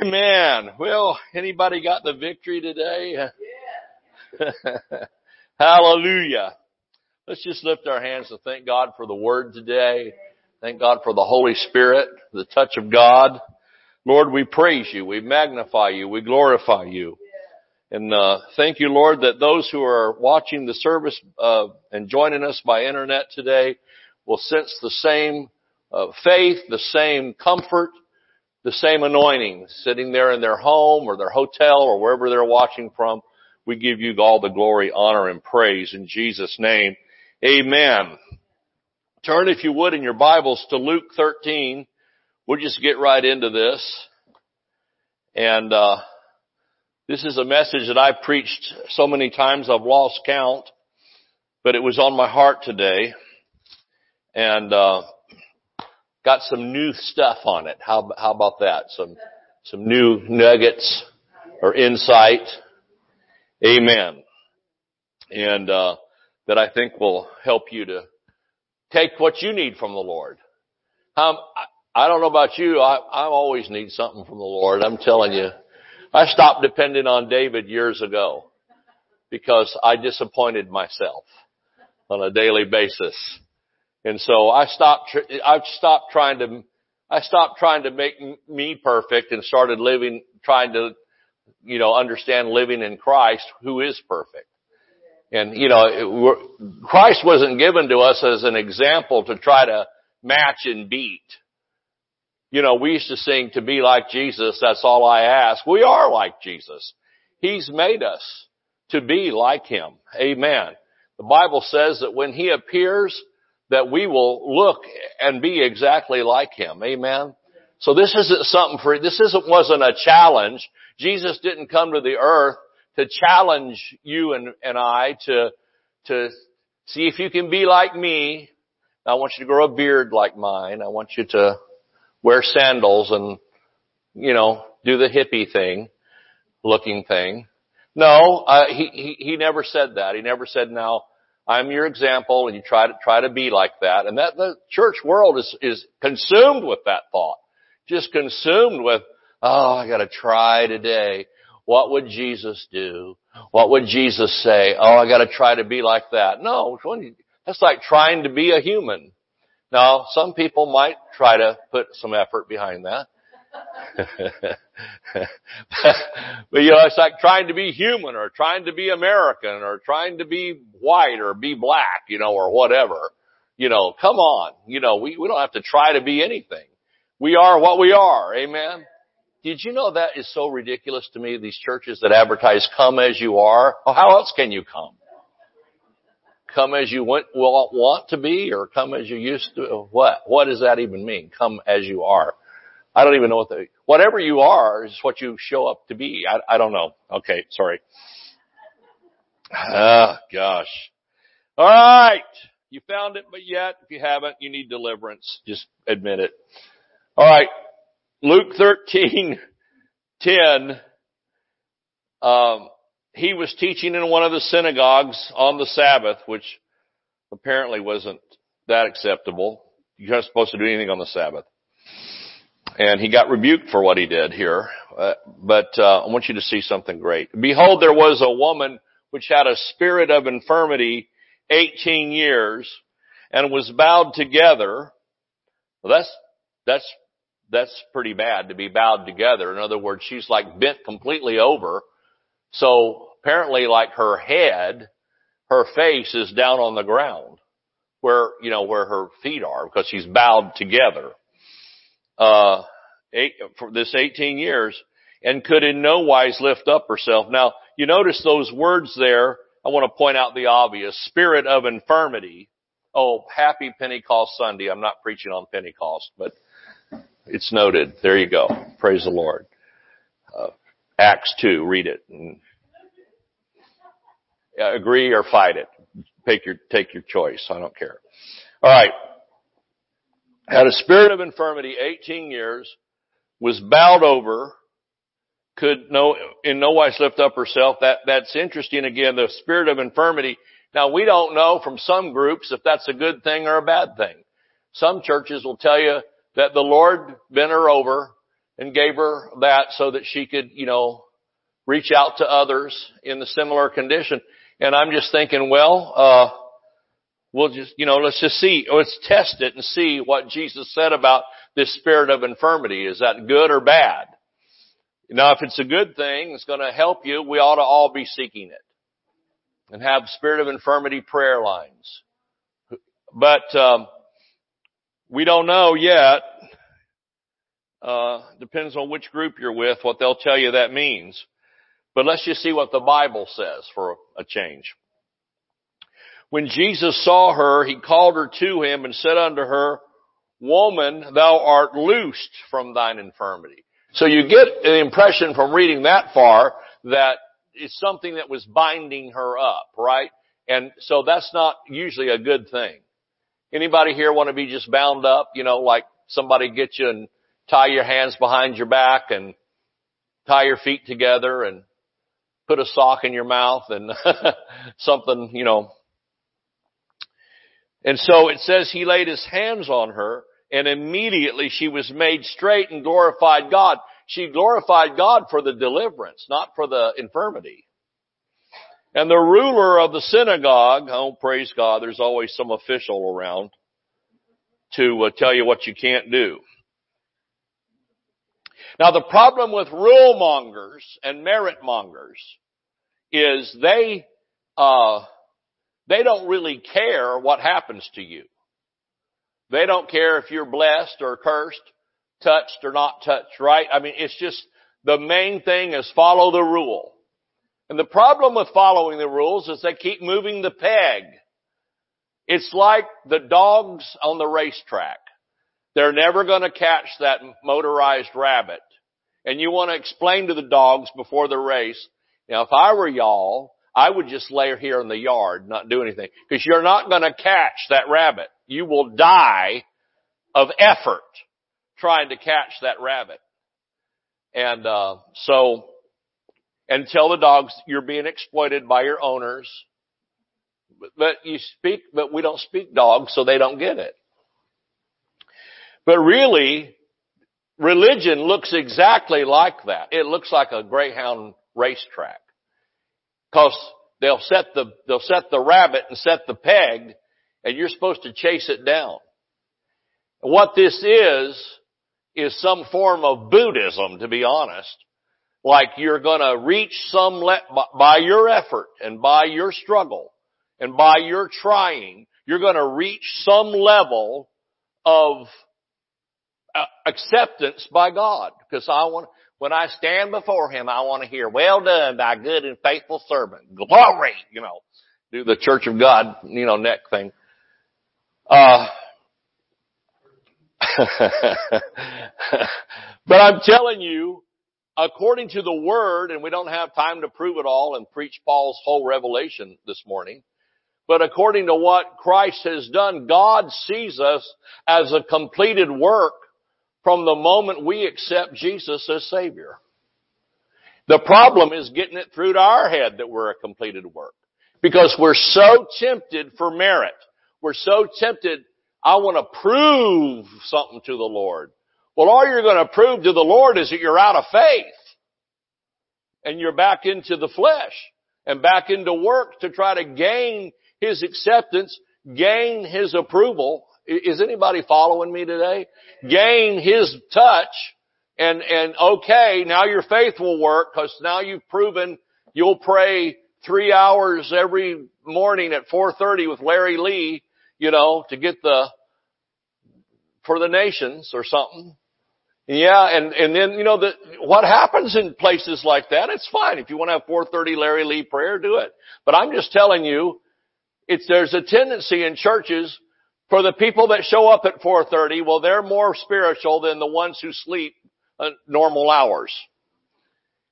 Amen. Well, anybody got the victory today? Yeah. Hallelujah. Let's just lift our hands and thank God for the word today. Thank God for the Holy Spirit, the touch of God. Lord, we praise you. We magnify you. We glorify you. And uh, thank you, Lord, that those who are watching the service uh, and joining us by internet today will sense the same uh, faith, the same comfort, the same anointing sitting there in their home or their hotel or wherever they're watching from. We give you all the glory, honor, and praise in Jesus' name. Amen. Turn, if you would, in your Bibles to Luke 13. We'll just get right into this. And, uh, this is a message that I've preached so many times I've lost count, but it was on my heart today. And, uh, got some new stuff on it. How, how about that? Some, some new nuggets or insight. Amen. And, uh, that I think will help you to take what you need from the Lord. Um, I, I don't know about you. I, I always need something from the Lord. I'm telling you. I stopped depending on David years ago because I disappointed myself on a daily basis. And so I stopped, I stopped trying to, I stopped trying to make me perfect and started living, trying to, you know, understand living in Christ who is perfect. And, you know, Christ wasn't given to us as an example to try to match and beat. You know, we used to sing to be like Jesus, that's all I ask. We are like Jesus. He's made us to be like Him. Amen. The Bible says that when He appears, that we will look and be exactly like Him. Amen. So this isn't something for, this isn't, wasn't a challenge. Jesus didn't come to the earth to challenge you and, and I to, to see if you can be like me. I want you to grow a beard like mine. I want you to wear sandals and, you know, do the hippie thing, looking thing. No, uh, he, he, he never said that. He never said, now, I'm your example and you try to, try to be like that. And that, the church world is, is consumed with that thought. Just consumed with, oh, I gotta try today. What would Jesus do? What would Jesus say? Oh, I gotta try to be like that. No, that's like trying to be a human. Now, some people might try to put some effort behind that. but you know, it's like trying to be human or trying to be American or trying to be white or be black, you know, or whatever. You know, come on. You know, we, we don't have to try to be anything. We are what we are. Amen. Did you know that is so ridiculous to me? These churches that advertise come as you are. Oh, how else can you come? Come as you want, want to be or come as you used to? What? What does that even mean? Come as you are. I don't even know what the, whatever you are is what you show up to be. I, I don't know. Okay, sorry. Ah, gosh. Alright. You found it, but yet, if you haven't, you need deliverance. Just admit it. Alright. Luke 13, 10, um, he was teaching in one of the synagogues on the Sabbath, which apparently wasn't that acceptable. You're not supposed to do anything on the Sabbath. And he got rebuked for what he did here. Uh, but uh, I want you to see something great. Behold, there was a woman which had a spirit of infirmity 18 years and was bowed together. Well, that's, that's that's pretty bad to be bowed together. In other words, she's like bent completely over. So apparently like her head, her face is down on the ground where, you know, where her feet are because she's bowed together. Uh, eight, for this 18 years and could in no wise lift up herself. Now, you notice those words there. I want to point out the obvious. Spirit of infirmity. Oh, happy Pentecost Sunday. I'm not preaching on Pentecost, but it's noted. There you go. Praise the Lord. Uh, Acts 2, read it. and agree or fight it. Take your, take your choice. I don't care. Alright. Had a spirit of infirmity 18 years, was bowed over, could no, in no wise lift up herself. That, that's interesting again, the spirit of infirmity. Now we don't know from some groups if that's a good thing or a bad thing. Some churches will tell you that the Lord bent her over and gave her that so that she could, you know, reach out to others in the similar condition. And I'm just thinking, well, uh, we'll just, you know, let's just see, let's test it and see what Jesus said about this spirit of infirmity. Is that good or bad? Now, if it's a good thing, it's going to help you, we ought to all be seeking it and have spirit of infirmity prayer lines. But um, we don't know yet. Uh, depends on which group you're with, what they'll tell you that means. But let's just see what the Bible says for a change. When Jesus saw her, he called her to him and said unto her, Woman, thou art loosed from thine infirmity. So you get an impression from reading that far that it's something that was binding her up, right? And so that's not usually a good thing. Anybody here want to be just bound up, you know, like somebody get you and tie your hands behind your back and tie your feet together and put a sock in your mouth and something, you know. And so it says he laid his hands on her and immediately she was made straight and glorified God. She glorified God for the deliverance, not for the infirmity. And the ruler of the synagogue, oh praise God, there's always some official around to uh, tell you what you can't do. Now the problem with rule mongers and merit mongers is they, uh, they don't really care what happens to you. They don't care if you're blessed or cursed, touched or not touched, right? I mean, it's just the main thing is follow the rule. And the problem with following the rules is they keep moving the peg. It's like the dogs on the racetrack. They're never going to catch that motorized rabbit. And you want to explain to the dogs before the race, now if I were y'all, I would just lay her here in the yard, not do anything. Because you're not going to catch that rabbit. You will die of effort trying to catch that rabbit. And uh, so, and tell the dogs you're being exploited by your owners. But you speak, but we don't speak dogs, so they don't get it. But really, religion looks exactly like that. It looks like a greyhound racetrack. Cause they'll set the, they'll set the rabbit and set the peg and you're supposed to chase it down. What this is, is some form of Buddhism, to be honest. Like you're gonna reach some, le- by your effort and by your struggle and by your trying, you're gonna reach some level of uh, acceptance by God. Because I want, when I stand before Him, I want to hear, well done, thy good and faithful servant. Glory, you know, do the church of God, you know, neck thing. Uh, but I'm telling you, according to the word, and we don't have time to prove it all and preach Paul's whole revelation this morning, but according to what Christ has done, God sees us as a completed work from the moment we accept Jesus as Savior. The problem is getting it through to our head that we're a completed work. Because we're so tempted for merit. We're so tempted, I want to prove something to the Lord. Well, all you're going to prove to the Lord is that you're out of faith. And you're back into the flesh and back into work to try to gain His acceptance, gain His approval. Is anybody following me today? Gain His touch and, and okay, now your faith will work because now you've proven you'll pray three hours every morning at 4.30 with Larry Lee, you know, to get the, for the nations or something. Yeah, and, and then, you know, the, what happens in places like that, it's fine. If you want to have 430 Larry Lee prayer, do it. But I'm just telling you, it's, there's a tendency in churches for the people that show up at 430, well, they're more spiritual than the ones who sleep normal hours.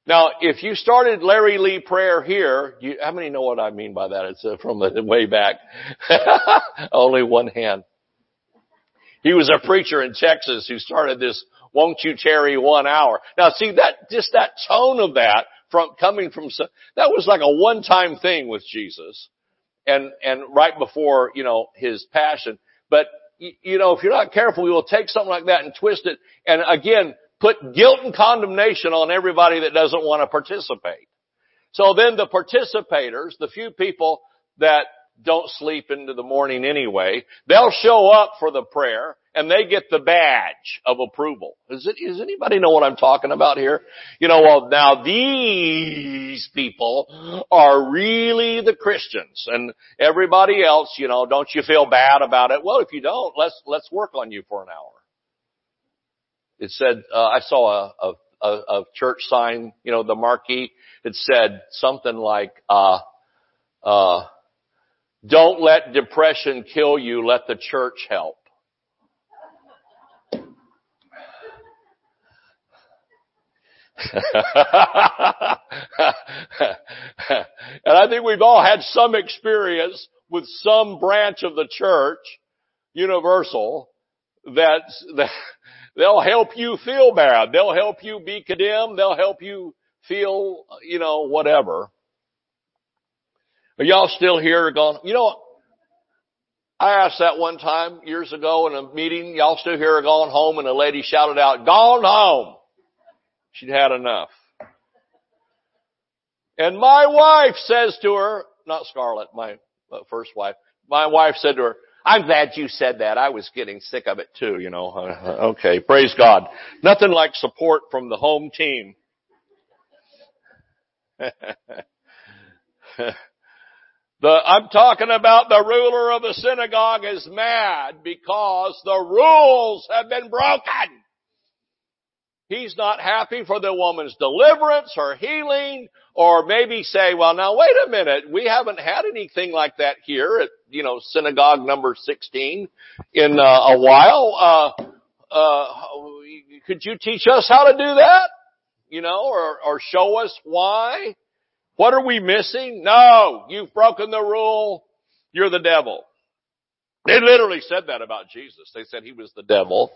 Now, if you started Larry Lee prayer here, you, how many know what I mean by that? It's uh, from the way back. Only one hand. He was a preacher in Texas who started this won't you tarry one hour? Now see that, just that tone of that from, coming from, that was like a one-time thing with Jesus. And, and right before, you know, his passion. But, you know, if you're not careful, we will take something like that and twist it. And again, put guilt and condemnation on everybody that doesn't want to participate. So then the participators, the few people that don't sleep into the morning anyway, they'll show up for the prayer and they get the badge of approval. Is it, does anybody know what I'm talking about here? You know, well now these people are really the Christians and everybody else, you know, don't you feel bad about it? Well, if you don't, let's, let's work on you for an hour. It said, uh, I saw a, a, a church sign, you know, the marquee. It said something like, uh, uh, don't let depression kill you, let the church help. and I think we've all had some experience with some branch of the church, universal, that, that they'll help you feel bad. They'll help you be condemned. They'll help you feel, you know, whatever. Are y'all still here or going, you know, I asked that one time years ago in a meeting, y'all still here or going home and a lady shouted out, gone home. She'd had enough. And my wife says to her, not Scarlett, my uh, first wife, my wife said to her, I'm glad you said that. I was getting sick of it too, you know. okay, praise God. Nothing like support from the home team. The, I'm talking about the ruler of the synagogue is mad because the rules have been broken. He's not happy for the woman's deliverance or healing or maybe say, well now wait a minute, we haven't had anything like that here at, you know, synagogue number 16 in uh, a while. Uh, uh, could you teach us how to do that? You know, or, or show us why? What are we missing? No, you've broken the rule. You're the devil. They literally said that about Jesus. They said he was the devil.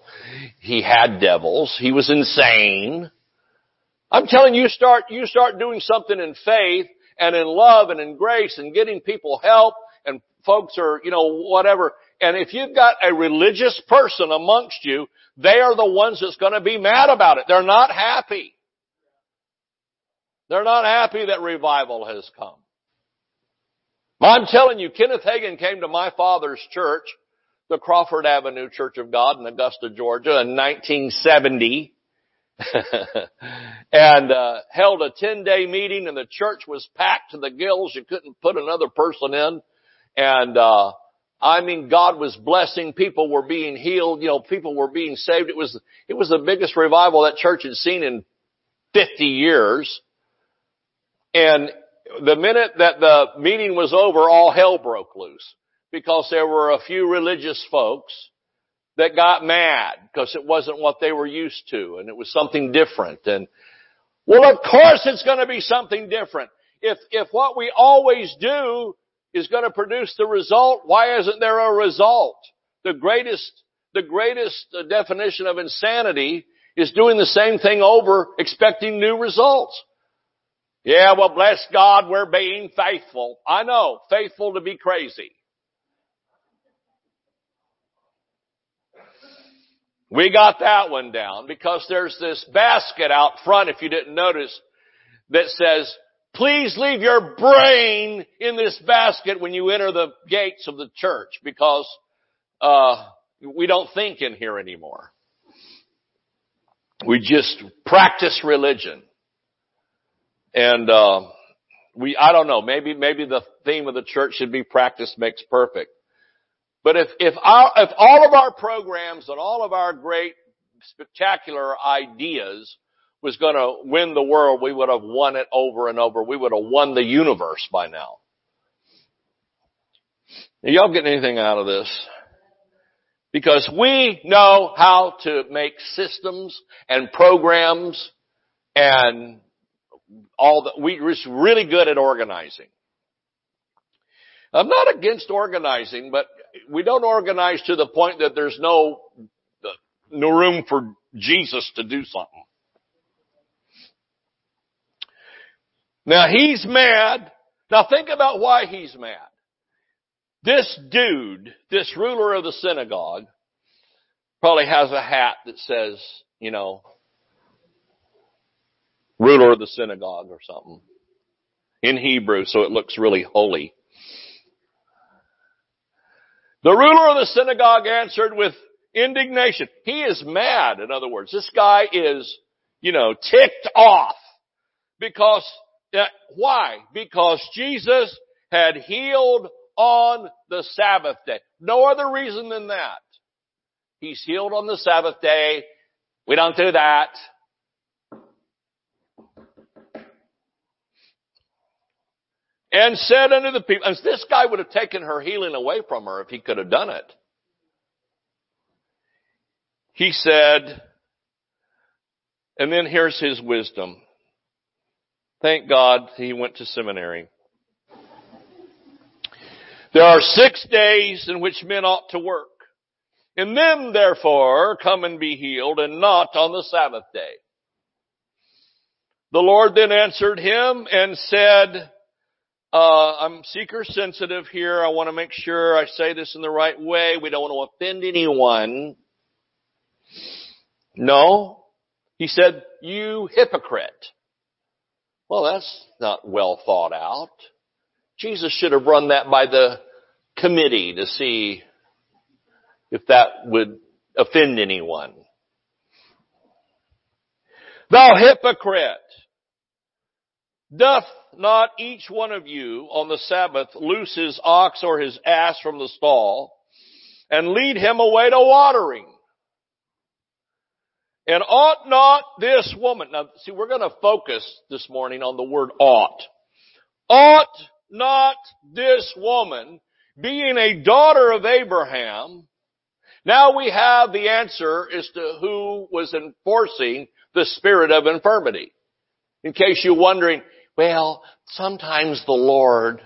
He had devils. He was insane. I'm telling you, start, you start doing something in faith and in love and in grace and getting people help and folks are, you know, whatever. And if you've got a religious person amongst you, they are the ones that's going to be mad about it. They're not happy. They're not happy that revival has come. I'm telling you, Kenneth Hagin came to my father's church, the Crawford Avenue Church of God in Augusta, Georgia in 1970. and uh, held a 10 day meeting and the church was packed to the gills. You couldn't put another person in. And uh, I mean, God was blessing. People were being healed. You know, people were being saved. It was it was the biggest revival that church had seen in 50 years. And the minute that the meeting was over, all hell broke loose because there were a few religious folks that got mad because it wasn't what they were used to and it was something different. And well, of course it's going to be something different. If, if what we always do is going to produce the result, why isn't there a result? The greatest, the greatest uh, definition of insanity is doing the same thing over expecting new results. Yeah, well bless God, we're being faithful. I know, faithful to be crazy. We got that one down because there's this basket out front, if you didn't notice, that says, please leave your brain in this basket when you enter the gates of the church because, uh, we don't think in here anymore. We just practice religion. And uh, we, I don't know, maybe maybe the theme of the church should be practice makes perfect. But if if our if all of our programs and all of our great spectacular ideas was going to win the world, we would have won it over and over. We would have won the universe by now. Are y'all getting anything out of this? Because we know how to make systems and programs and all the, we're really good at organizing. I'm not against organizing, but we don't organize to the point that there's no, no room for Jesus to do something. Now he's mad. Now think about why he's mad. This dude, this ruler of the synagogue, probably has a hat that says, you know, ruler of the synagogue or something. In Hebrew, so it looks really holy. The ruler of the synagogue answered with indignation. He is mad, in other words. This guy is, you know, ticked off. Because, uh, why? Because Jesus had healed on the Sabbath day. No other reason than that. He's healed on the Sabbath day. We don't do that. And said unto the people, and this guy would have taken her healing away from her if he could have done it. He said, and then here's his wisdom. Thank God he went to seminary. There are six days in which men ought to work. In them, therefore, come and be healed, and not on the Sabbath day. The Lord then answered him and said, uh, I'm seeker sensitive here. I want to make sure I say this in the right way. We don't want to offend anyone. No. He said, you hypocrite. Well, that's not well thought out. Jesus should have run that by the committee to see if that would offend anyone. Thou hypocrite! Doth not each one of you on the Sabbath loose his ox or his ass from the stall and lead him away to watering? And ought not this woman, now see we're going to focus this morning on the word ought. Ought not this woman, being a daughter of Abraham, now we have the answer as to who was enforcing the spirit of infirmity. In case you're wondering, well, sometimes the Lord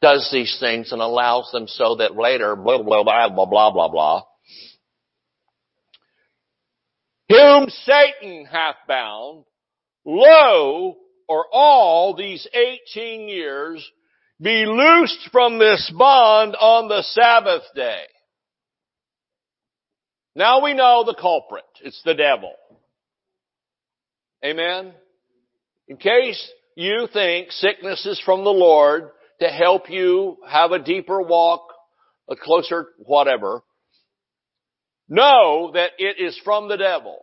does these things and allows them so that later, blah, blah, blah, blah, blah, blah, blah. Whom Satan hath bound, lo, or all these 18 years, be loosed from this bond on the Sabbath day. Now we know the culprit. It's the devil. Amen? In case you think sickness is from the Lord to help you have a deeper walk, a closer whatever, know that it is from the devil.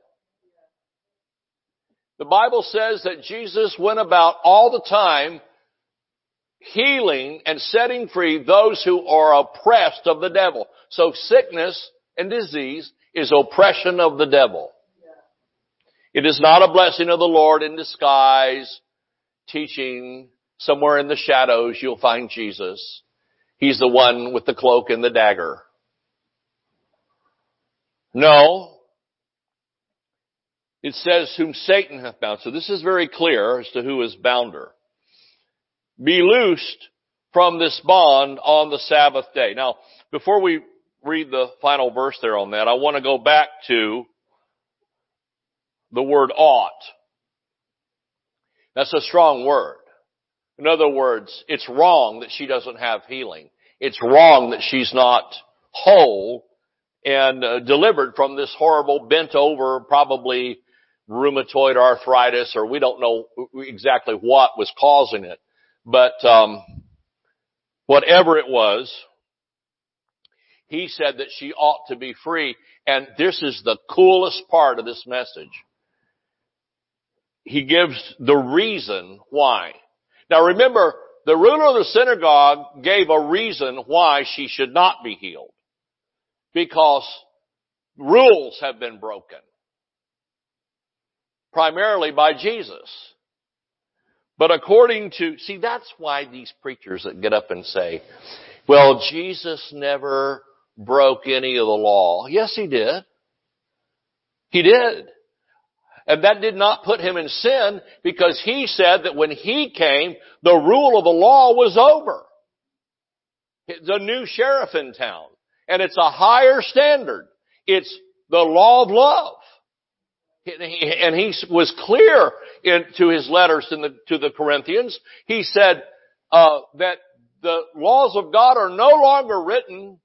The Bible says that Jesus went about all the time healing and setting free those who are oppressed of the devil. So sickness and disease is oppression of the devil. It is not a blessing of the Lord in disguise, teaching somewhere in the shadows you'll find Jesus. He's the one with the cloak and the dagger. No. It says whom Satan hath bound. So this is very clear as to who is bounder. Be loosed from this bond on the Sabbath day. Now, before we read the final verse there on that, I want to go back to the word ought. That's a strong word. In other words, it's wrong that she doesn't have healing. It's wrong that she's not whole and uh, delivered from this horrible bent over, probably rheumatoid arthritis, or we don't know exactly what was causing it. But um, whatever it was, he said that she ought to be free. And this is the coolest part of this message. He gives the reason why. Now remember, the ruler of the synagogue gave a reason why she should not be healed. Because rules have been broken. Primarily by Jesus. But according to, see that's why these preachers that get up and say, well, Jesus never broke any of the law. Yes, he did. He did. And that did not put him in sin because he said that when he came, the rule of the law was over. The new sheriff in town. And it's a higher standard. It's the law of love. And he was clear in, to his letters the, to the Corinthians. He said uh, that the laws of God are no longer written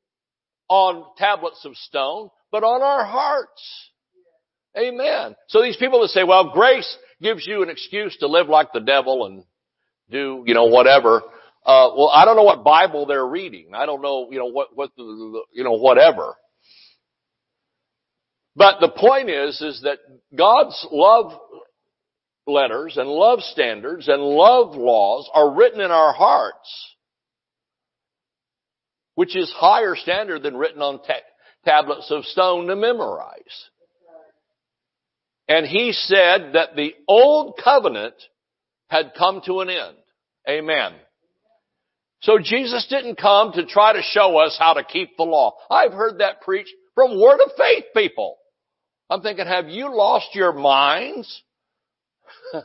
on tablets of stone, but on our hearts. Amen. So these people that say, well, grace gives you an excuse to live like the devil and do, you know, whatever. Uh, well, I don't know what Bible they're reading. I don't know, you know, what, what, the, you know, whatever. But the point is, is that God's love letters and love standards and love laws are written in our hearts, which is higher standard than written on ta- tablets of stone to memorize. And he said that the old covenant had come to an end. Amen. So Jesus didn't come to try to show us how to keep the law. I've heard that preached from word of faith people. I'm thinking, have you lost your minds?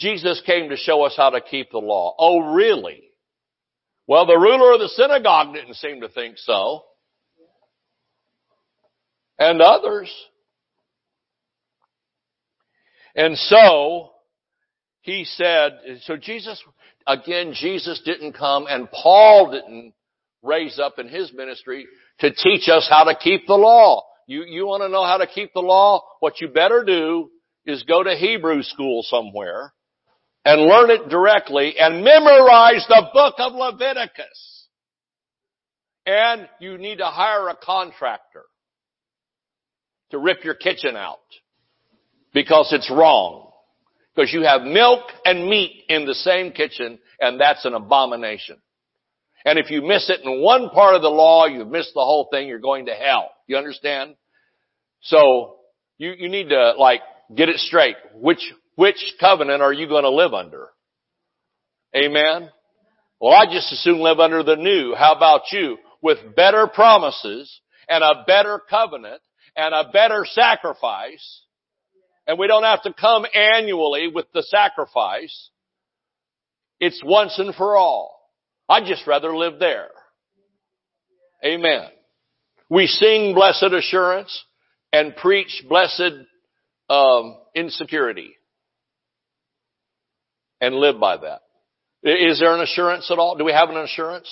Jesus came to show us how to keep the law. Oh, really? Well, the ruler of the synagogue didn't seem to think so. And others. And so, he said, so Jesus, again, Jesus didn't come and Paul didn't raise up in his ministry to teach us how to keep the law. You, you want to know how to keep the law? What you better do is go to Hebrew school somewhere and learn it directly and memorize the book of Leviticus. And you need to hire a contractor to rip your kitchen out because it's wrong. Because you have milk and meat in the same kitchen and that's an abomination. And if you miss it in one part of the law, you've missed the whole thing, you're going to hell. You understand? So, you, you need to like get it straight. Which, which covenant are you going to live under? Amen? Well, I just as soon live under the new. How about you? With better promises and a better covenant and a better sacrifice. And we don't have to come annually with the sacrifice. It's once and for all. I'd just rather live there. Amen. We sing blessed assurance and preach blessed um, insecurity and live by that. Is there an assurance at all? Do we have an assurance?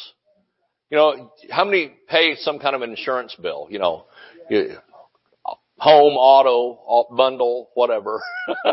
You know, how many pay some kind of an insurance bill? You know, home, auto, bundle, whatever.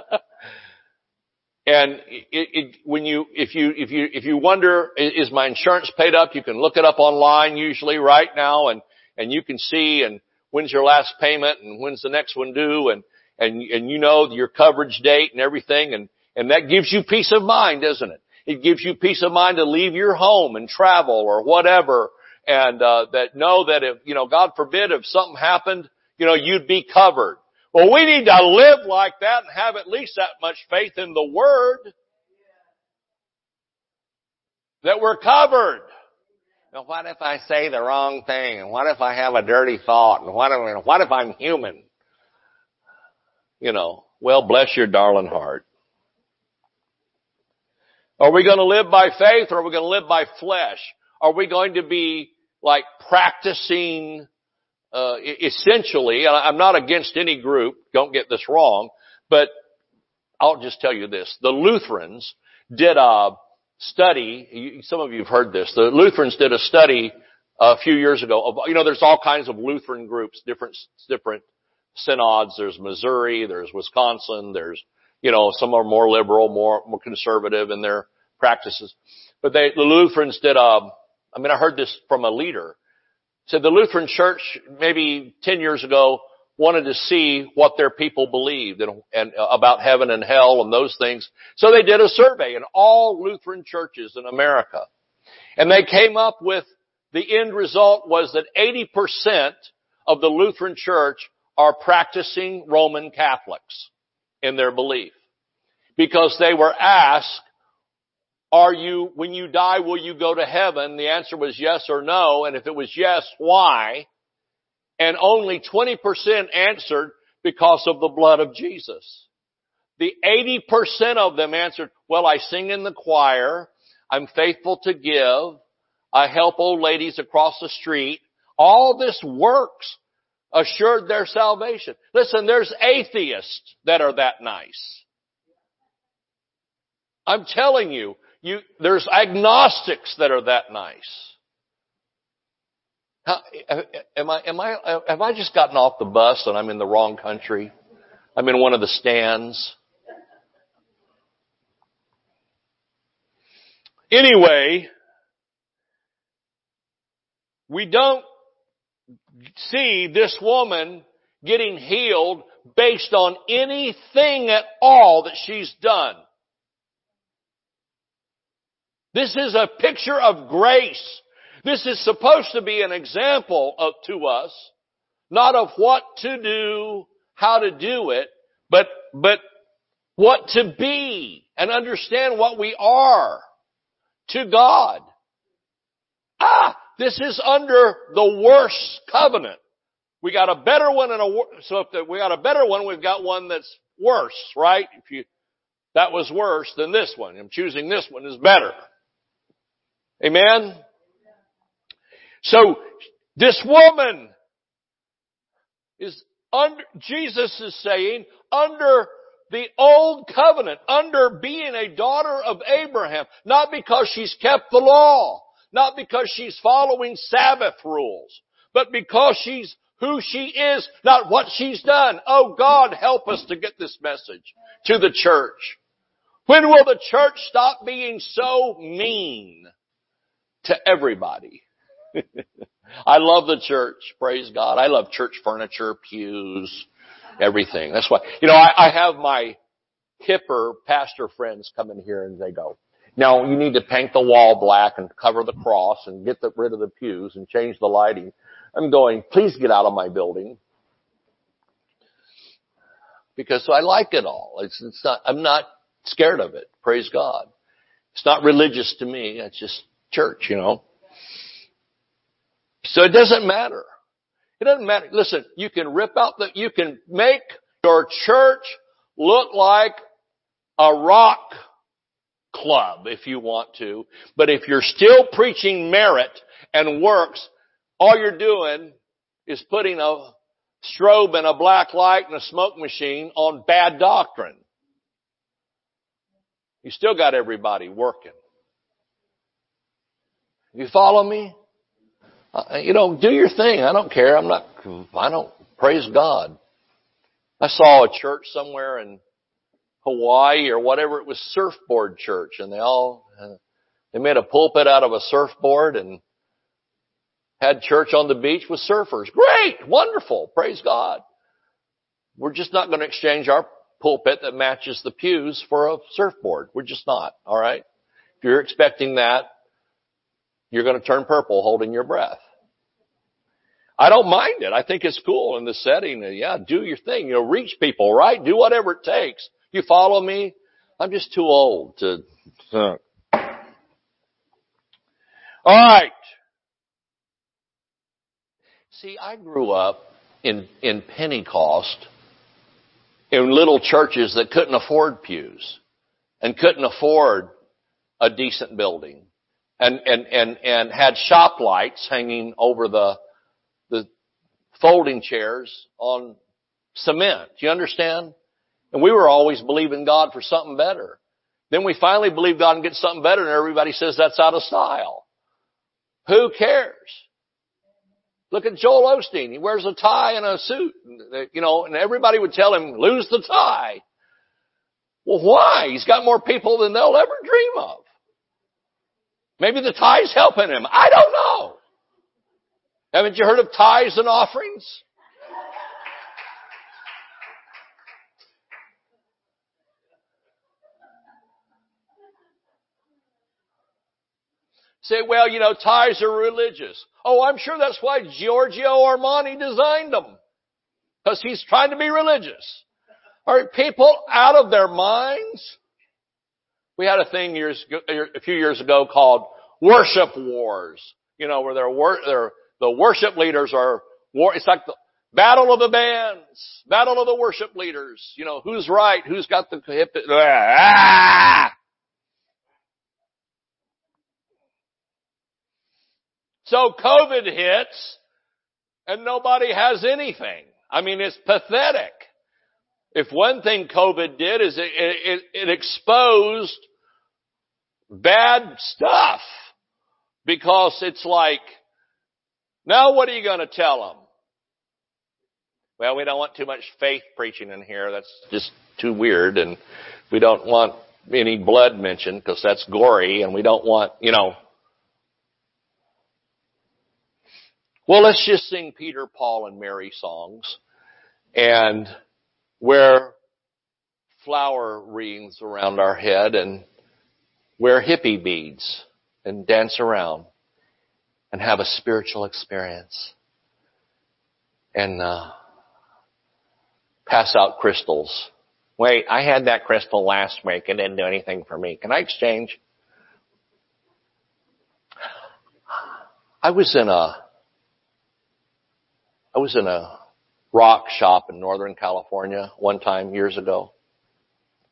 and it, it, when you, if you, if you, if you wonder, is my insurance paid up? You can look it up online usually right now and, and you can see and when's your last payment and when's the next one due and, and, and you know your coverage date and everything and, and that gives you peace of mind, doesn't it? It gives you peace of mind to leave your home and travel or whatever and, uh, that know that if, you know, God forbid if something happened, you know, you'd be covered. Well, we need to live like that and have at least that much faith in the Word that we're covered. Now, what if I say the wrong thing? And what if I have a dirty thought? And what if, what if I'm human? You know, well, bless your darling heart. Are we going to live by faith or are we going to live by flesh? Are we going to be like practicing uh, essentially, and I'm not against any group, don't get this wrong, but I'll just tell you this. The Lutherans did a study, some of you have heard this, the Lutherans did a study a few years ago of, you know, there's all kinds of Lutheran groups, different, different synods. There's Missouri, there's Wisconsin, there's, you know, some are more liberal, more, more conservative in their practices. But they, the Lutherans did a, I mean, I heard this from a leader. Said the Lutheran church maybe 10 years ago wanted to see what their people believed and, and uh, about heaven and hell and those things. So they did a survey in all Lutheran churches in America. And they came up with the end result was that 80% of the Lutheran church are practicing Roman Catholics in their belief. Because they were asked, are you, when you die, will you go to heaven? The answer was yes or no. And if it was yes, why? And only 20% answered because of the blood of Jesus. The 80% of them answered, well, I sing in the choir. I'm faithful to give. I help old ladies across the street. All this works assured their salvation. Listen, there's atheists that are that nice. I'm telling you, you, there's agnostics that are that nice. How, am I, am I, have I just gotten off the bus and I'm in the wrong country? I'm in one of the stands. Anyway, we don't see this woman getting healed based on anything at all that she's done. This is a picture of grace. This is supposed to be an example of, to us, not of what to do, how to do it, but, but what to be and understand what we are to God. Ah, this is under the worst covenant. We got a better one and a so if we got a better one, we've got one that's worse, right? If you that was worse than this one. I'm choosing this one is better. Amen. So this woman is under Jesus is saying under the old covenant, under being a daughter of Abraham, not because she's kept the law, not because she's following Sabbath rules, but because she's who she is, not what she's done. Oh God, help us to get this message to the church. When will the church stop being so mean to everybody? I love the church. Praise God. I love church furniture, pews, everything. That's why, you know, I, I have my hipper pastor friends come in here and they go, now you need to paint the wall black and cover the cross and get the, rid of the pews and change the lighting. I'm going, please get out of my building. Because I like it all. It's, it's not, I'm not scared of it. Praise God. It's not religious to me. It's just church, you know. So it doesn't matter. It doesn't matter. Listen, you can rip out the, you can make your church look like a rock club if you want to. But if you're still preaching merit and works, all you're doing is putting a strobe and a black light and a smoke machine on bad doctrine. You still got everybody working. You follow me? Uh, you know, do your thing. I don't care. I'm not, I don't, praise God. I saw a church somewhere in Hawaii or whatever. It was surfboard church and they all, uh, they made a pulpit out of a surfboard and had church on the beach with surfers. Great! Wonderful! Praise God. We're just not going to exchange our pulpit that matches the pews for a surfboard. We're just not. Alright? If you're expecting that, you're going to turn purple holding your breath. I don't mind it. I think it's cool in the setting. Yeah, do your thing. You know, reach people, right? Do whatever it takes. You follow me? I'm just too old to. All right. See, I grew up in in Pentecost in little churches that couldn't afford pews and couldn't afford a decent building and, and, and, and had shop lights hanging over the, the folding chairs on cement. Do you understand? And we were always believing God for something better. Then we finally believe God and get something better and everybody says that's out of style. Who cares? Look at Joel Osteen. He wears a tie and a suit, you know, and everybody would tell him, lose the tie. Well, why? He's got more people than they'll ever dream of. Maybe the tithes helping him. I don't know. Haven't you heard of tithes and offerings? Say, well, you know, tithes are religious. Oh, I'm sure that's why Giorgio Armani designed them. Because he's trying to be religious. Are people out of their minds? We had a thing years, a few years ago called worship wars. You know, where they're, they're the worship leaders are war. It's like the battle of the bands, battle of the worship leaders. You know, who's right? Who's got the hip? Ah! So COVID hits and nobody has anything. I mean, it's pathetic. If one thing COVID did is it, it, it exposed bad stuff because it's like, now what are you going to tell them? Well, we don't want too much faith preaching in here. That's just too weird and we don't want any blood mentioned because that's gory and we don't want, you know. Well, let's just sing Peter, Paul, and Mary songs and wear flower wreaths around our head and wear hippie beads and dance around and have a spiritual experience and uh, pass out crystals. Wait, I had that crystal last week. It didn't do anything for me. Can I exchange? I was in a I was in a rock shop in Northern California one time years ago.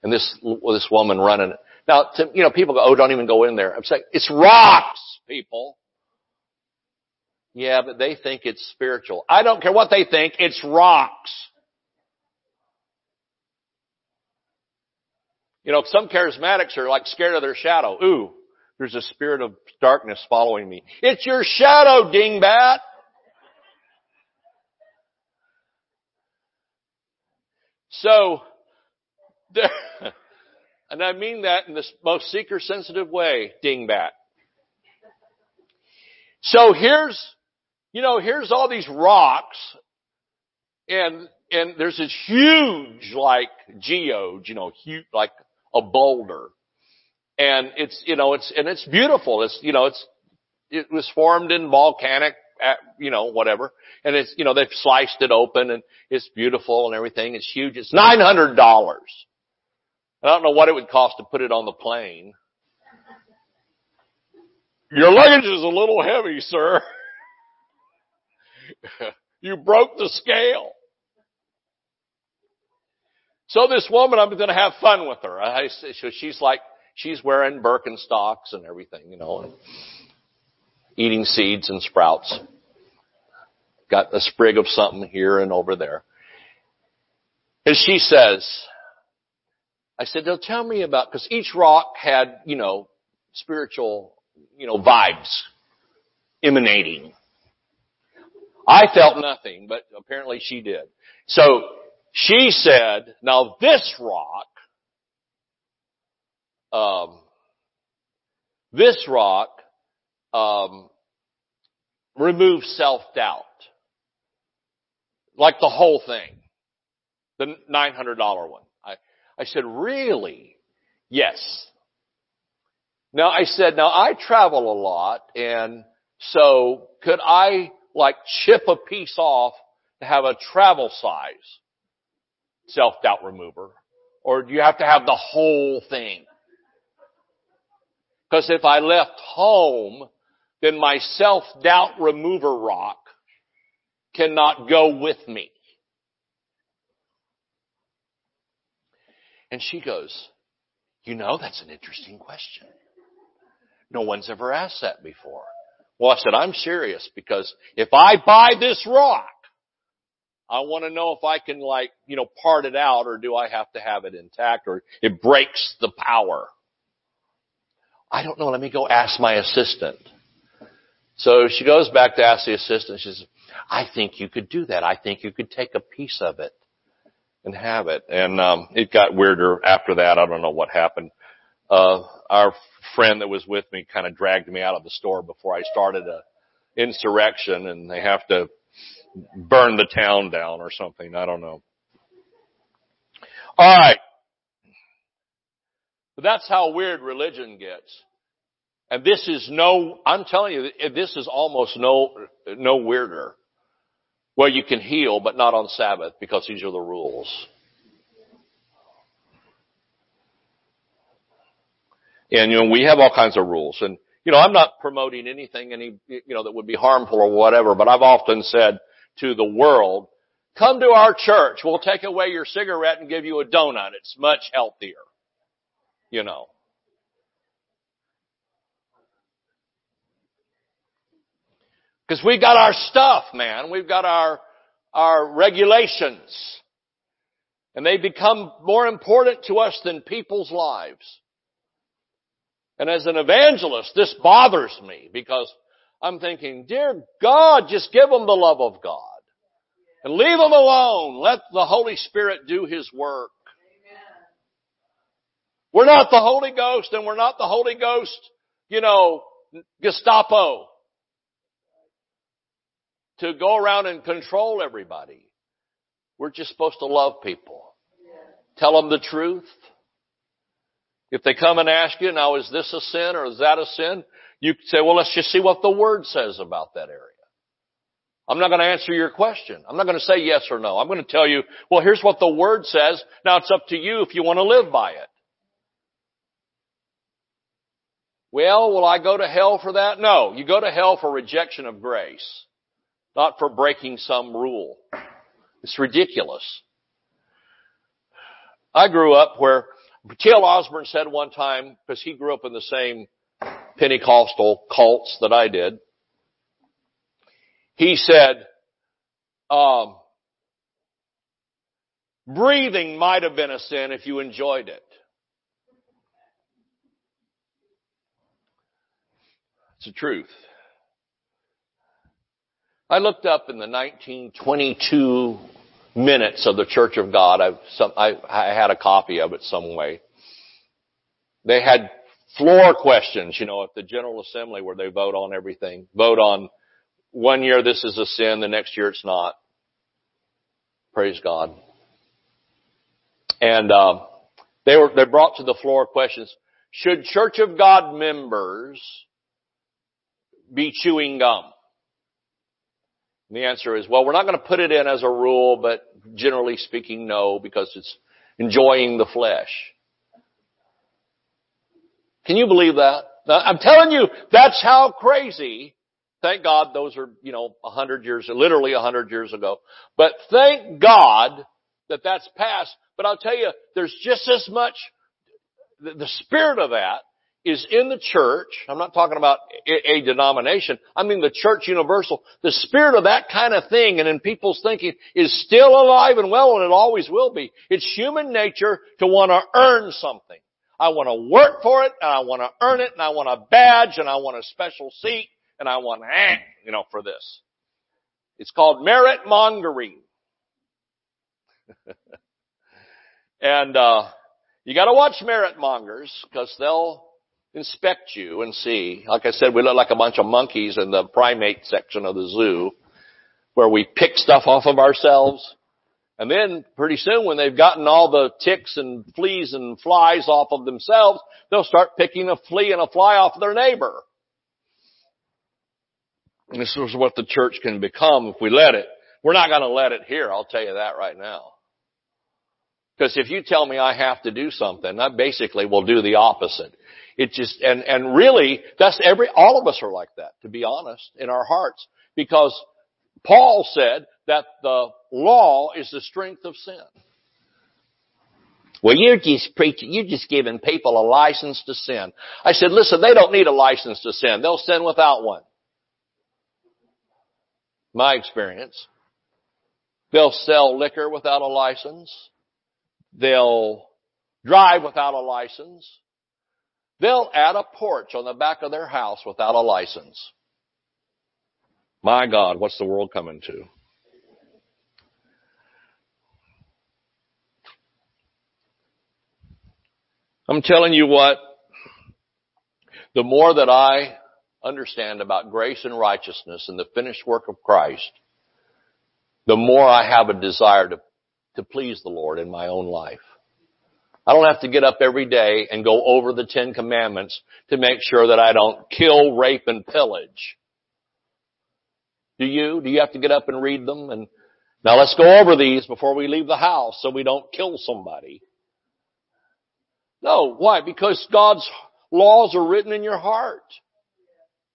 And this, this woman running it. Now, to, you know, people go, oh, don't even go in there. I'm saying, it's rocks, people. Yeah, but they think it's spiritual. I don't care what they think, it's rocks. You know, some charismatics are like scared of their shadow. Ooh, there's a spirit of darkness following me. It's your shadow, dingbat. So, and I mean that in the most seeker sensitive way, dingbat. So here's, you know, here's all these rocks and, and there's this huge like geode, you know, huge, like a boulder. And it's, you know, it's, and it's beautiful. It's, you know, it's, it was formed in volcanic you know, whatever. And it's, you know, they've sliced it open and it's beautiful and everything. It's huge. It's $900. I don't know what it would cost to put it on the plane. Your luggage is a little heavy, sir. you broke the scale. So this woman, I'm going to have fun with her. I, so she's like, she's wearing Birkenstocks and everything, you know, and eating seeds and sprouts. Got a sprig of something here and over there. And she says, I said, they'll tell me about, cause each rock had, you know, spiritual, you know, vibes emanating. I felt nothing, but apparently she did. So she said, now this rock, um, this rock, um, removes self-doubt. Like the whole thing. The $900 one. I, I said, really? Yes. Now I said, now I travel a lot and so could I like chip a piece off to have a travel size self-doubt remover? Or do you have to have the whole thing? Because if I left home, then my self-doubt remover rock cannot go with me. And she goes, you know, that's an interesting question. No one's ever asked that before. Well, I said, I'm serious because if I buy this rock, I want to know if I can like, you know, part it out or do I have to have it intact or it breaks the power. I don't know. Let me go ask my assistant. So she goes back to ask the assistant. She says, I think you could do that. I think you could take a piece of it and have it. And um, it got weirder after that. I don't know what happened. Uh, our friend that was with me kind of dragged me out of the store before I started a insurrection, and they have to burn the town down or something. I don't know. All right. But that's how weird religion gets. And this is no, I'm telling you, this is almost no, no weirder. Well, you can heal, but not on Sabbath because these are the rules. And you know, we have all kinds of rules. And you know, I'm not promoting anything any, you know, that would be harmful or whatever, but I've often said to the world, come to our church. We'll take away your cigarette and give you a donut. It's much healthier. You know. Because we've got our stuff, man. We've got our, our regulations. And they become more important to us than people's lives. And as an evangelist, this bothers me because I'm thinking, dear God, just give them the love of God. And leave them alone. Let the Holy Spirit do His work. We're not the Holy Ghost and we're not the Holy Ghost, you know, Gestapo to go around and control everybody. We're just supposed to love people. Tell them the truth. If they come and ask you, now is this a sin or is that a sin? You say, well, let's just see what the Word says about that area. I'm not going to answer your question. I'm not going to say yes or no. I'm going to tell you, well, here's what the Word says. Now it's up to you if you want to live by it. Well, will I go to hell for that? No. You go to hell for rejection of grace, not for breaking some rule. It's ridiculous. I grew up where T.L. Osborn said one time, because he grew up in the same Pentecostal cults that I did, he said, um, breathing might have been a sin if you enjoyed it. It's the truth. I looked up in the 1922 minutes of the Church of God. I've some, I, I had a copy of it some way. They had floor questions, you know, at the General Assembly where they vote on everything. Vote on one year this is a sin, the next year it's not. Praise God. And uh, they were they brought to the floor questions. Should Church of God members be chewing gum? The answer is, well, we're not going to put it in as a rule, but generally speaking, no, because it's enjoying the flesh. Can you believe that? I'm telling you, that's how crazy. Thank God those are, you know, a hundred years, literally a hundred years ago. But thank God that that's passed. But I'll tell you, there's just as much, the, the spirit of that is in the church. I'm not talking about a, denomination. I mean the church universal. The spirit of that kind of thing and in people's thinking is still alive and well and it always will be. It's human nature to want to earn something. I want to work for it and I want to earn it and I want a badge and I want a special seat and I want, eh, you know, for this. It's called merit mongering. and, uh, you gotta watch merit mongers because they'll inspect you and see. Like I said, we look like a bunch of monkeys in the primate section of the zoo where we pick stuff off of ourselves and then pretty soon when they've gotten all the ticks and fleas and flies off of themselves, they'll start picking a flea and a fly off of their neighbor. This is what the church can become if we let it. We're not going to let it here, I'll tell you that right now. Because if you tell me I have to do something, I basically will do the opposite. It just, and, and really, that's every, all of us are like that, to be honest, in our hearts. Because Paul said that the law is the strength of sin. Well, you're just preaching, you're just giving people a license to sin. I said, listen, they don't need a license to sin. They'll sin without one. My experience. They'll sell liquor without a license. They'll drive without a license. They'll add a porch on the back of their house without a license. My God, what's the world coming to? I'm telling you what, the more that I understand about grace and righteousness and the finished work of Christ, the more I have a desire to, to please the Lord in my own life. I don't have to get up every day and go over the Ten Commandments to make sure that I don't kill, rape, and pillage. Do you? Do you have to get up and read them? And now let's go over these before we leave the house so we don't kill somebody. No, why? Because God's laws are written in your heart.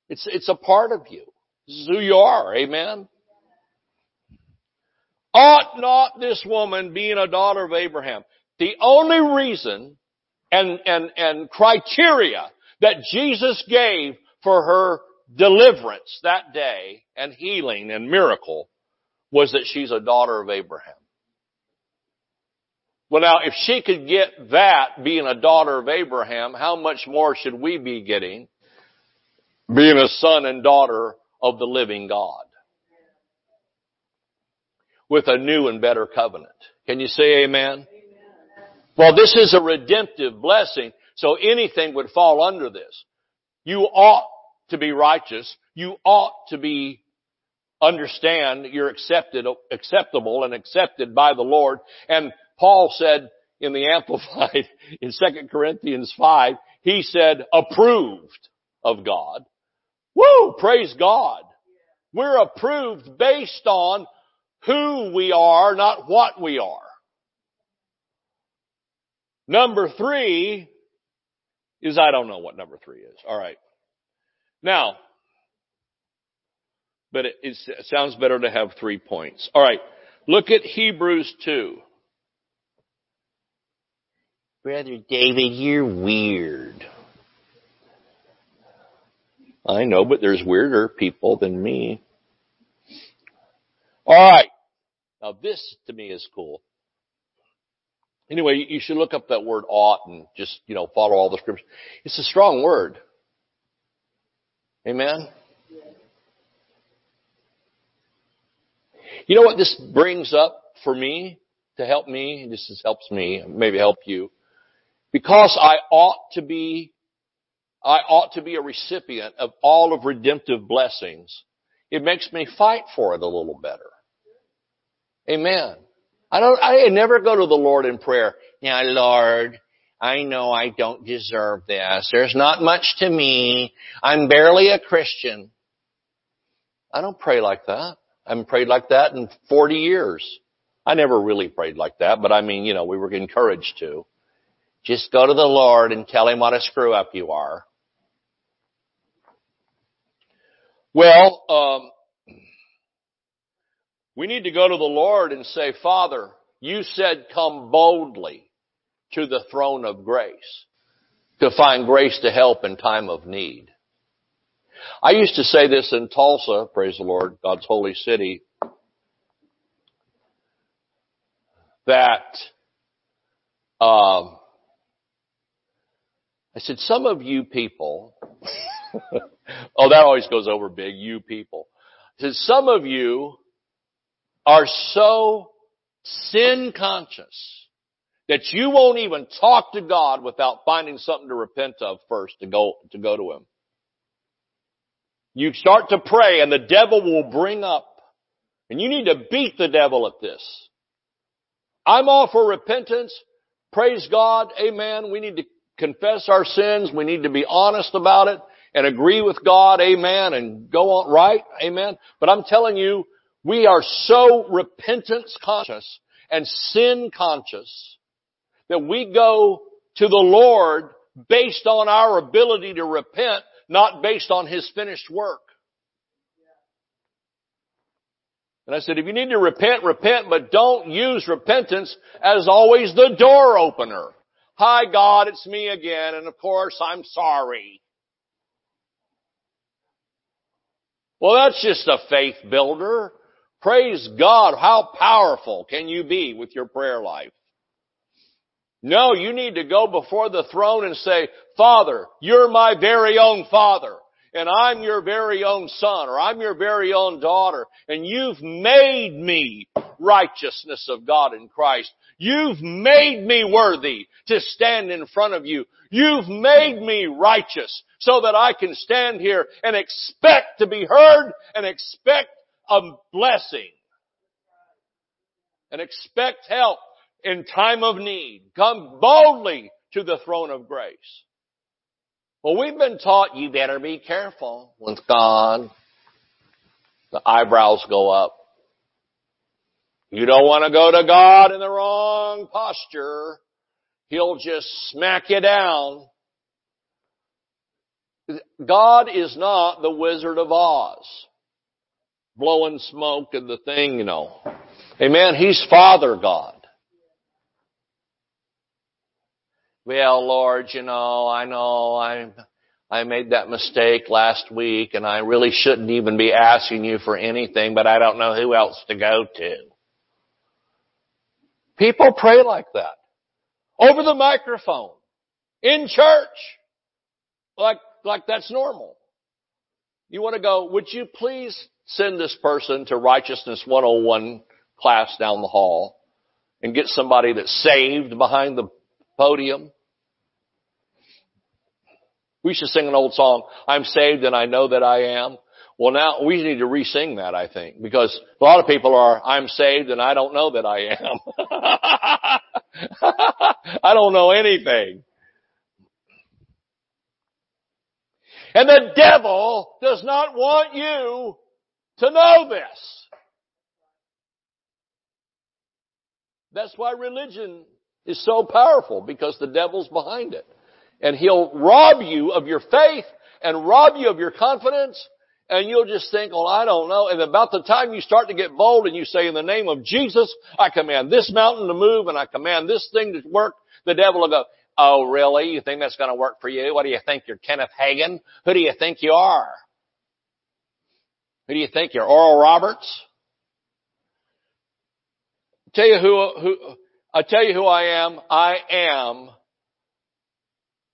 It's, it's a part of you. This is who you are. Amen. Ought not this woman, being a daughter of Abraham, the only reason and, and, and criteria that Jesus gave for her deliverance that day and healing and miracle was that she's a daughter of Abraham. Well now, if she could get that being a daughter of Abraham, how much more should we be getting being a son and daughter of the living God? With a new and better covenant. Can you say amen? Well, this is a redemptive blessing, so anything would fall under this. You ought to be righteous. You ought to be understand you're accepted, acceptable and accepted by the Lord. And Paul said in the Amplified in 2 Corinthians 5, he said approved of God. Woo! Praise God. We're approved based on who we are, not what we are. Number three is I don't know what number three is. All right. Now, but it, it sounds better to have three points. All right. Look at Hebrews 2. Brother David, you're weird. I know, but there's weirder people than me. All right. Now this to me is cool. Anyway, you should look up that word ought and just, you know, follow all the scriptures. It's a strong word. Amen? You know what this brings up for me to help me? This helps me, maybe help you. Because I ought to be, I ought to be a recipient of all of redemptive blessings. It makes me fight for it a little better. Amen. I don't, I never go to the Lord in prayer. Now Lord, I know I don't deserve this. There's not much to me. I'm barely a Christian. I don't pray like that. I haven't prayed like that in 40 years. I never really prayed like that, but I mean, you know, we were encouraged to. Just go to the Lord and tell Him what a screw up you are. Well, um, we need to go to the Lord and say, Father, you said come boldly to the throne of grace to find grace to help in time of need. I used to say this in Tulsa, praise the Lord, God's holy city, that um, I said, some of you people, oh, that always goes over big, you people. I said, some of you are so sin conscious that you won't even talk to God without finding something to repent of first to go, to go to Him. You start to pray and the devil will bring up, and you need to beat the devil at this. I'm all for repentance. Praise God. Amen. We need to confess our sins. We need to be honest about it and agree with God. Amen. And go on right. Amen. But I'm telling you, we are so repentance conscious and sin conscious that we go to the Lord based on our ability to repent, not based on His finished work. And I said, if you need to repent, repent, but don't use repentance as always the door opener. Hi God, it's me again, and of course I'm sorry. Well, that's just a faith builder. Praise God. How powerful can you be with your prayer life? No, you need to go before the throne and say, Father, you're my very own Father, and I'm your very own son, or I'm your very own daughter, and you've made me righteousness of God in Christ. You've made me worthy to stand in front of you. You've made me righteous so that I can stand here and expect to be heard and expect a blessing and expect help in time of need. Come boldly to the throne of grace. Well, we've been taught you better be careful with God. The eyebrows go up. You don't want to go to God in the wrong posture. He'll just smack you down. God is not the Wizard of Oz. Blowing smoke and the thing, you know. Amen. He's Father God. well, Lord, you know, I know I I made that mistake last week and I really shouldn't even be asking you for anything, but I don't know who else to go to. People pray like that. Over the microphone. In church. Like, like that's normal. You want to go, would you please send this person to Righteousness 101 class down the hall and get somebody that's saved behind the podium. We should sing an old song, I'm saved and I know that I am. Well now, we need to re-sing that, I think, because a lot of people are, I'm saved and I don't know that I am. I don't know anything. And the devil does not want you to know this. That's why religion is so powerful because the devil's behind it. And he'll rob you of your faith and rob you of your confidence and you'll just think, well, I don't know. And about the time you start to get bold and you say, in the name of Jesus, I command this mountain to move and I command this thing to work, the devil will go, oh, really? You think that's going to work for you? What do you think? You're Kenneth Hagin? Who do you think you are? Who do you think you're? Oral Roberts? tell you who, who, I tell you who I am. I am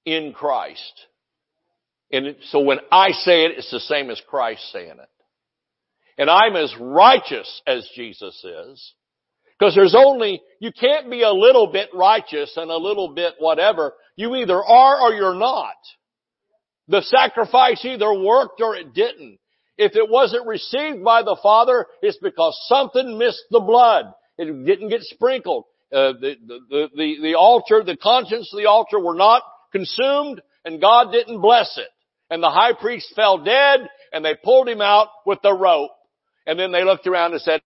in Christ. And so when I say it, it's the same as Christ saying it. And I'm as righteous as Jesus is. Because there's only, you can't be a little bit righteous and a little bit whatever. You either are or you're not. The sacrifice either worked or it didn't. If it wasn't received by the Father, it's because something missed the blood. It didn't get sprinkled. Uh, the, the, the, the altar, the contents of the altar were not consumed and God didn't bless it. And the high priest fell dead and they pulled him out with the rope. And then they looked around and said,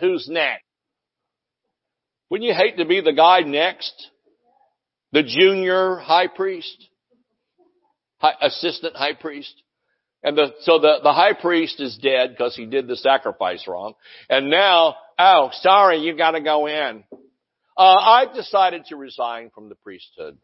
who's next? Wouldn't you hate to be the guy next? The junior high priest? High, assistant high priest? And the, so the, the high priest is dead because he did the sacrifice wrong. And now, oh, sorry, you gotta go in. Uh, I've decided to resign from the priesthood.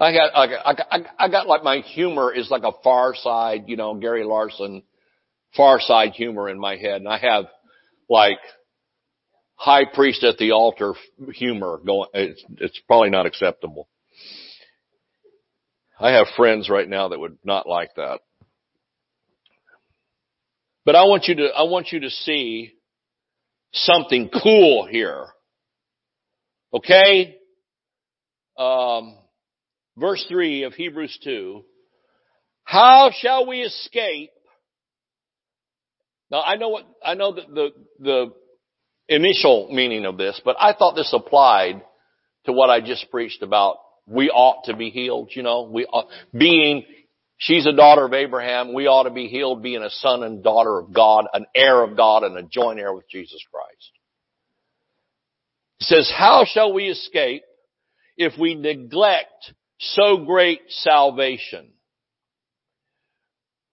I got, I got, I got, I got like my humor is like a far side, you know, Gary Larson, far side humor in my head. And I have like high priest at the altar humor going, it's, it's probably not acceptable. I have friends right now that would not like that. But I want you to, I want you to see something cool here. Okay? Um, verse 3 of Hebrews 2. How shall we escape? Now I know what, I know that the, the initial meaning of this, but I thought this applied to what I just preached about we ought to be healed, you know, we ought, being, she's a daughter of Abraham, we ought to be healed being a son and daughter of God, an heir of God and a joint heir with Jesus Christ. It says, how shall we escape if we neglect so great salvation?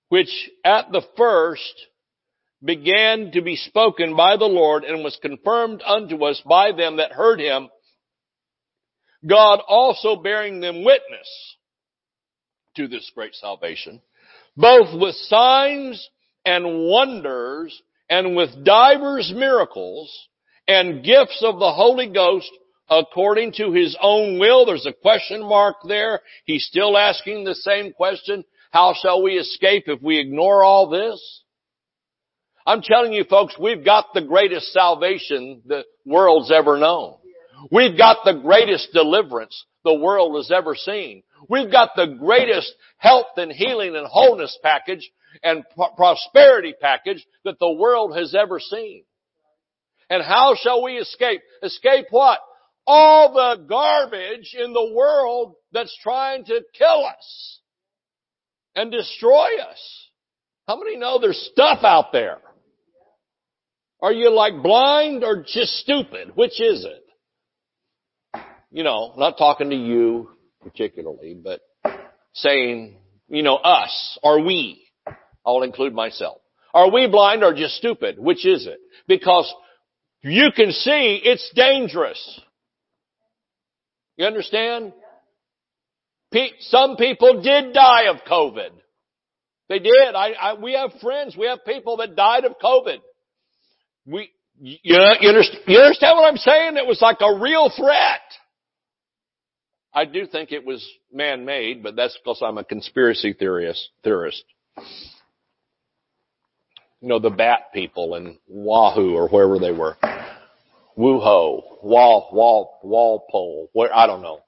Which at the first began to be spoken by the Lord and was confirmed unto us by them that heard him, God also bearing them witness to this great salvation, both with signs and wonders and with divers miracles and gifts of the Holy Ghost according to his own will. There's a question mark there. He's still asking the same question. How shall we escape if we ignore all this? I'm telling you folks, we've got the greatest salvation the world's ever known. We've got the greatest deliverance the world has ever seen. We've got the greatest health and healing and wholeness package and prosperity package that the world has ever seen. And how shall we escape? Escape what? All the garbage in the world that's trying to kill us and destroy us. How many know there's stuff out there? Are you like blind or just stupid? Which is it? You know, not talking to you particularly, but saying, you know, us, are we? I'll include myself. Are we blind or just stupid? Which is it? Because you can see it's dangerous. You understand? Some people did die of COVID. They did. I, I, we have friends, we have people that died of COVID. We, you, you, understand, you understand what I'm saying? It was like a real threat. I do think it was man-made, but that's because I'm a conspiracy theorist. theorist. You know, the bat people in Wahoo or wherever they were. Wuho, Wall, Wall, Walpole, where, I don't know.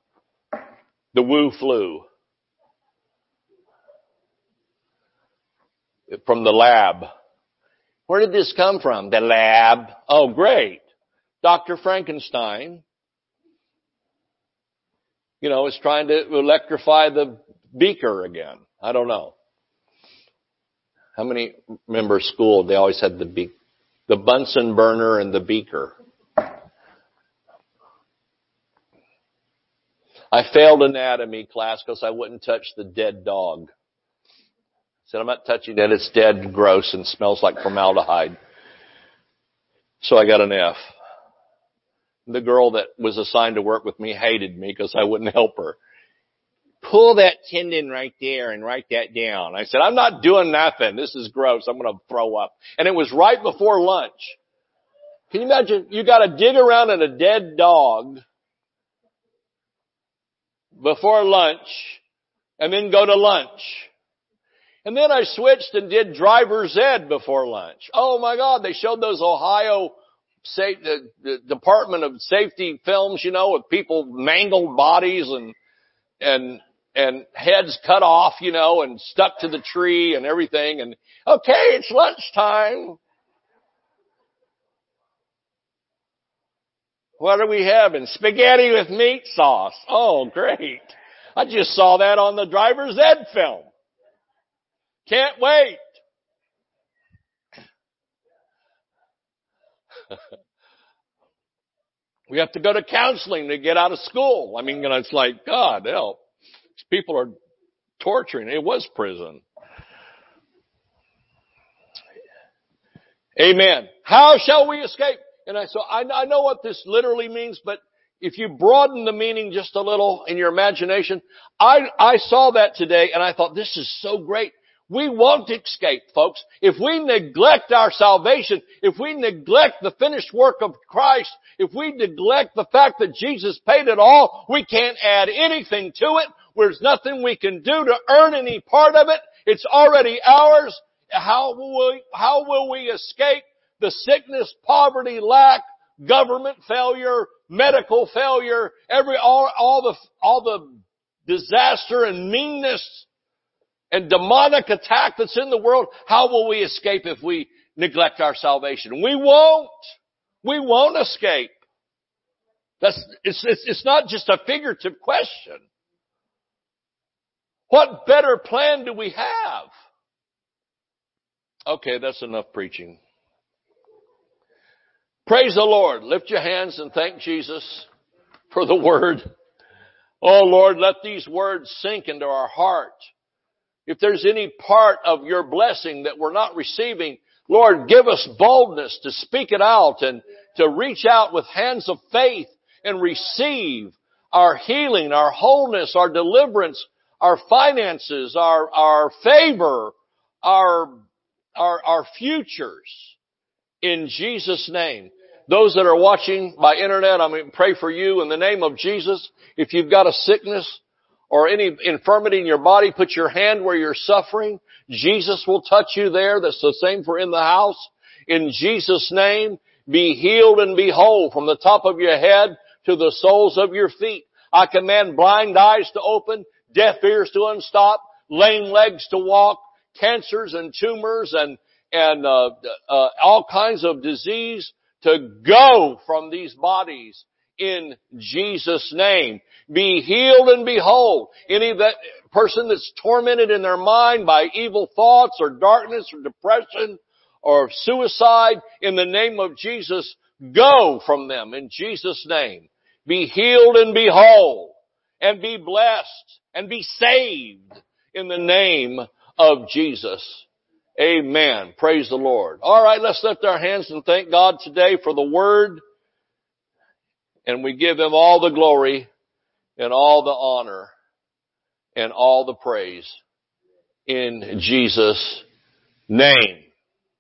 The Wu flu. From the lab. Where did this come from? The lab. Oh, great. Dr. Frankenstein, you know, is trying to electrify the beaker again. I don't know. How many remember school? They always had the be- the Bunsen burner and the beaker. I failed anatomy class because I wouldn't touch the dead dog. Said, I'm not touching it. It's dead, gross, and smells like formaldehyde. So I got an F. The girl that was assigned to work with me hated me because I wouldn't help her. Pull that tendon right there and write that down. I said, I'm not doing nothing. This is gross. I'm going to throw up. And it was right before lunch. Can you imagine? You got to dig around in a dead dog before lunch and then go to lunch. And then I switched and did driver's ed before lunch. Oh my God, they showed those Ohio safe, the, the Department of Safety films, you know, with people mangled bodies and, and, and heads cut off, you know, and stuck to the tree and everything. And okay, it's lunchtime. What are we having? Spaghetti with meat sauce. Oh, great. I just saw that on the driver's ed film. Can't wait. we have to go to counseling to get out of school. I mean, it's like, God help. These people are torturing. It was prison. Amen. How shall we escape? And I, so I, I know what this literally means, but if you broaden the meaning just a little in your imagination, I, I saw that today and I thought this is so great. We won't escape, folks. If we neglect our salvation, if we neglect the finished work of Christ, if we neglect the fact that Jesus paid it all, we can't add anything to it. There's nothing we can do to earn any part of it. It's already ours. How will we, how will we escape the sickness, poverty, lack, government failure, medical failure, every, all, all the, all the disaster and meanness and demonic attack that's in the world, how will we escape if we neglect our salvation? We won't. We won't escape. That's, it's, it's, it's not just a figurative question. What better plan do we have? Okay, that's enough preaching. Praise the Lord. Lift your hands and thank Jesus for the word. Oh Lord, let these words sink into our heart. If there's any part of your blessing that we're not receiving, Lord, give us boldness to speak it out and to reach out with hands of faith and receive our healing, our wholeness, our deliverance, our finances, our, our favor, our, our, our futures in Jesus' name. Those that are watching by internet, going to pray for you in the name of Jesus. If you've got a sickness or any infirmity in your body, put your hand where you're suffering. Jesus will touch you there. That's the same for in the house. In Jesus' name, be healed and be whole from the top of your head to the soles of your feet. I command blind eyes to open, deaf ears to unstop, lame legs to walk, cancers and tumors and and uh, uh, all kinds of disease to go from these bodies in Jesus' name. Be healed and be whole. Any that person that's tormented in their mind by evil thoughts or darkness or depression or suicide, in the name of Jesus, go from them in Jesus' name. Be healed and be whole and be blessed and be saved in the name of Jesus. Amen. Praise the Lord. All right, let's lift our hands and thank God today for the word. And we give him all the glory and all the honor and all the praise in Jesus' name.